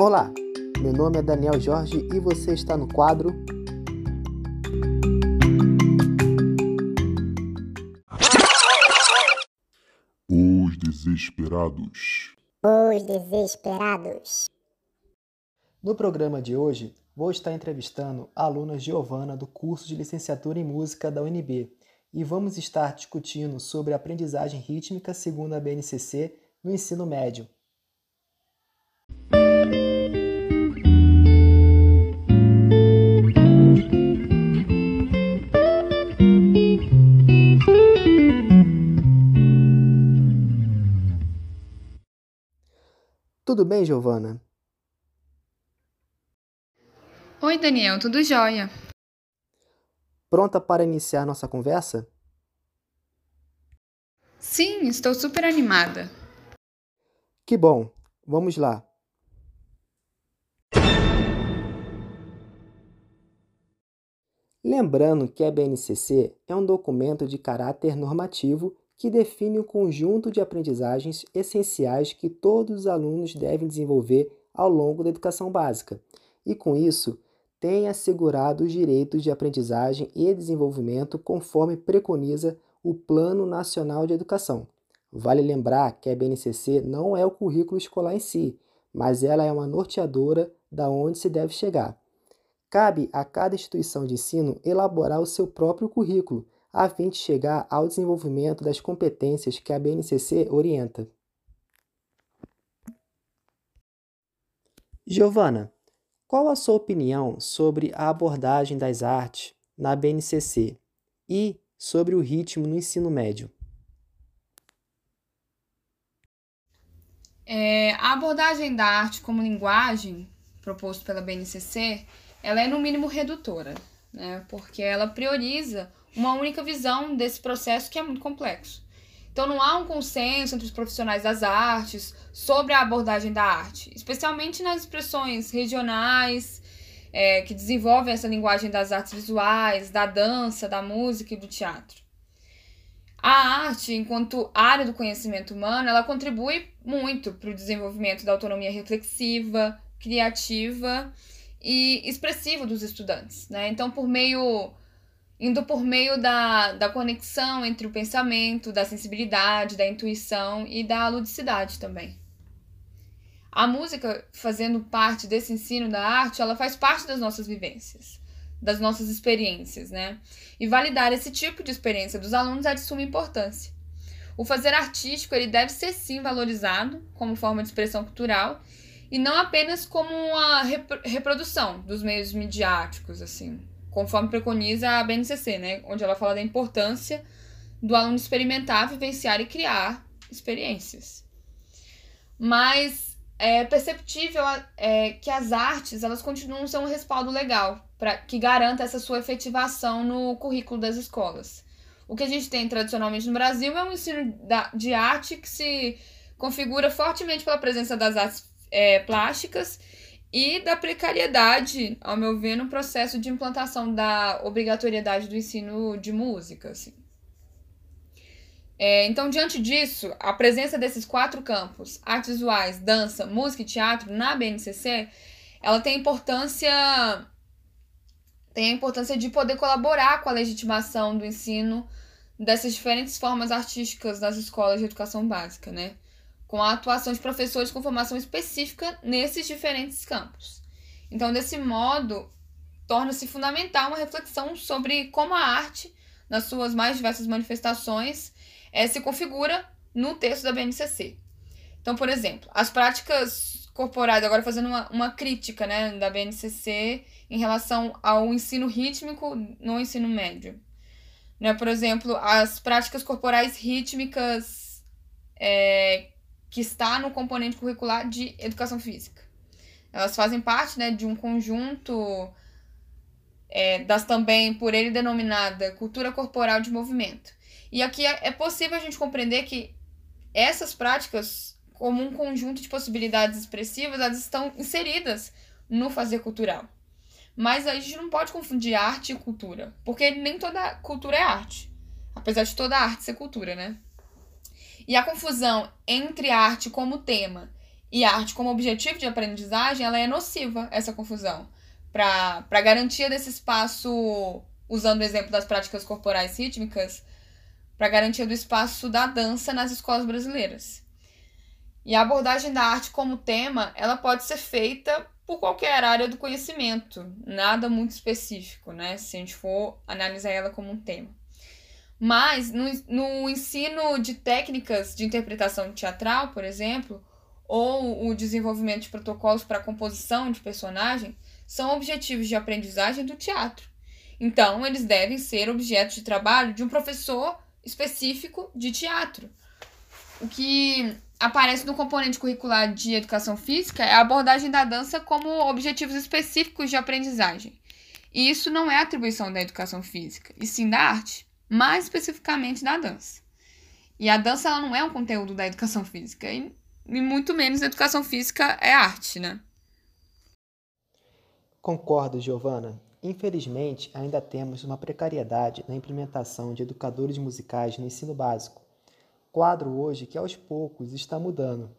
Olá, meu nome é Daniel Jorge e você está no quadro Os Desesperados. Os Desesperados. No programa de hoje, vou estar entrevistando a aluna Giovana do curso de licenciatura em música da UNB e vamos estar discutindo sobre a aprendizagem rítmica segundo a BNCC no ensino médio. Tudo bem, Giovana? Oi, Daniel, tudo jóia? Pronta para iniciar nossa conversa? Sim, estou super animada. Que bom! Vamos lá! Lembrando que a BNCC é um documento de caráter normativo que define o conjunto de aprendizagens essenciais que todos os alunos devem desenvolver ao longo da educação básica, e com isso tem assegurado os direitos de aprendizagem e desenvolvimento conforme preconiza o Plano Nacional de Educação. Vale lembrar que a BNCC não é o currículo escolar em si, mas ela é uma norteadora da onde se deve chegar. Cabe a cada instituição de ensino elaborar o seu próprio currículo, a fim de chegar ao desenvolvimento das competências que a BNCC orienta. Giovana, qual a sua opinião sobre a abordagem das artes na BNCC e sobre o ritmo no ensino médio? É, a abordagem da arte como linguagem, proposto pela BNCC, ela é no mínimo redutora, né? porque ela prioriza uma única visão desse processo que é muito complexo. Então não há um consenso entre os profissionais das artes sobre a abordagem da arte, especialmente nas expressões regionais é, que desenvolvem essa linguagem das artes visuais, da dança, da música e do teatro. A arte, enquanto área do conhecimento humano, ela contribui muito para o desenvolvimento da autonomia reflexiva, criativa e expressiva dos estudantes. Né? Então, por meio indo por meio da, da conexão entre o pensamento, da sensibilidade, da intuição e da ludicidade também. A música, fazendo parte desse ensino da arte, ela faz parte das nossas vivências, das nossas experiências, né? E validar esse tipo de experiência dos alunos é de suma importância. O fazer artístico, ele deve ser sim valorizado como forma de expressão cultural e não apenas como uma reprodução dos meios midiáticos, assim, conforme preconiza a BNCC, né? Onde ela fala da importância do aluno experimentar, vivenciar e criar experiências. Mas é perceptível é, que as artes elas continuam sendo um respaldo legal para que garanta essa sua efetivação no currículo das escolas. O que a gente tem tradicionalmente no Brasil é um ensino de arte que se configura fortemente pela presença das artes é, plásticas e da precariedade, ao meu ver, no processo de implantação da obrigatoriedade do ensino de música. Assim. É, então, diante disso, a presença desses quatro campos, artes visuais, dança, música e teatro, na BNCC, ela tem importância tem a importância de poder colaborar com a legitimação do ensino dessas diferentes formas artísticas das escolas de educação básica, né? Com a atuação de professores com formação específica nesses diferentes campos. Então, desse modo, torna-se fundamental uma reflexão sobre como a arte, nas suas mais diversas manifestações, é, se configura no texto da BNCC. Então, por exemplo, as práticas corporais, agora fazendo uma, uma crítica né, da BNCC em relação ao ensino rítmico no ensino médio. Né, por exemplo, as práticas corporais rítmicas é, que está no componente curricular de educação física. Elas fazem parte né, de um conjunto é, das também por ele denominada cultura corporal de movimento. E aqui é, é possível a gente compreender que essas práticas, como um conjunto de possibilidades expressivas, elas estão inseridas no fazer cultural. Mas a gente não pode confundir arte e cultura, porque nem toda cultura é arte. Apesar de toda arte ser cultura, né? E a confusão entre arte como tema e arte como objetivo de aprendizagem, ela é nociva, essa confusão. Para a garantia desse espaço, usando o exemplo das práticas corporais rítmicas, para a garantia do espaço da dança nas escolas brasileiras. E a abordagem da arte como tema, ela pode ser feita por qualquer área do conhecimento, nada muito específico, né? Se a gente for analisar ela como um tema. Mas no, no ensino de técnicas de interpretação teatral, por exemplo, ou o desenvolvimento de protocolos para composição de personagem, são objetivos de aprendizagem do teatro. Então, eles devem ser objetos de trabalho de um professor específico de teatro. O que aparece no componente curricular de educação física é a abordagem da dança como objetivos específicos de aprendizagem. E isso não é atribuição da educação física, e sim da arte mais especificamente da dança. E a dança ela não é um conteúdo da educação física, e, e muito menos a educação física é arte, né? Concordo, Giovana. Infelizmente, ainda temos uma precariedade na implementação de educadores musicais no ensino básico. Quadro hoje que aos poucos está mudando.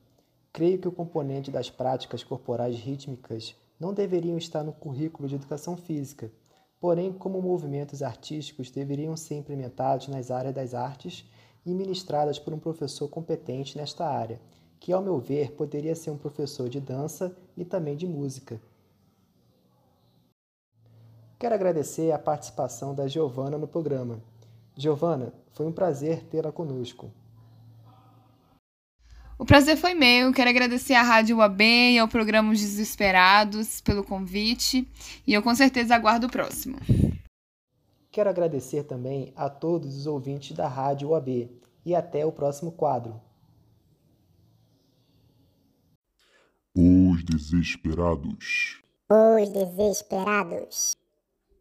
Creio que o componente das práticas corporais rítmicas não deveriam estar no currículo de educação física, porém, como movimentos artísticos deveriam ser implementados nas áreas das artes e ministradas por um professor competente nesta área, que, ao meu ver, poderia ser um professor de dança e também de música. Quero agradecer a participação da Giovana no programa. Giovana, foi um prazer tê-la conosco. O prazer foi meu. Quero agradecer à Rádio UAB e ao programa Os Desesperados pelo convite. E eu com certeza aguardo o próximo. Quero agradecer também a todos os ouvintes da Rádio UAB e até o próximo quadro. Os Desesperados. Os Desesperados.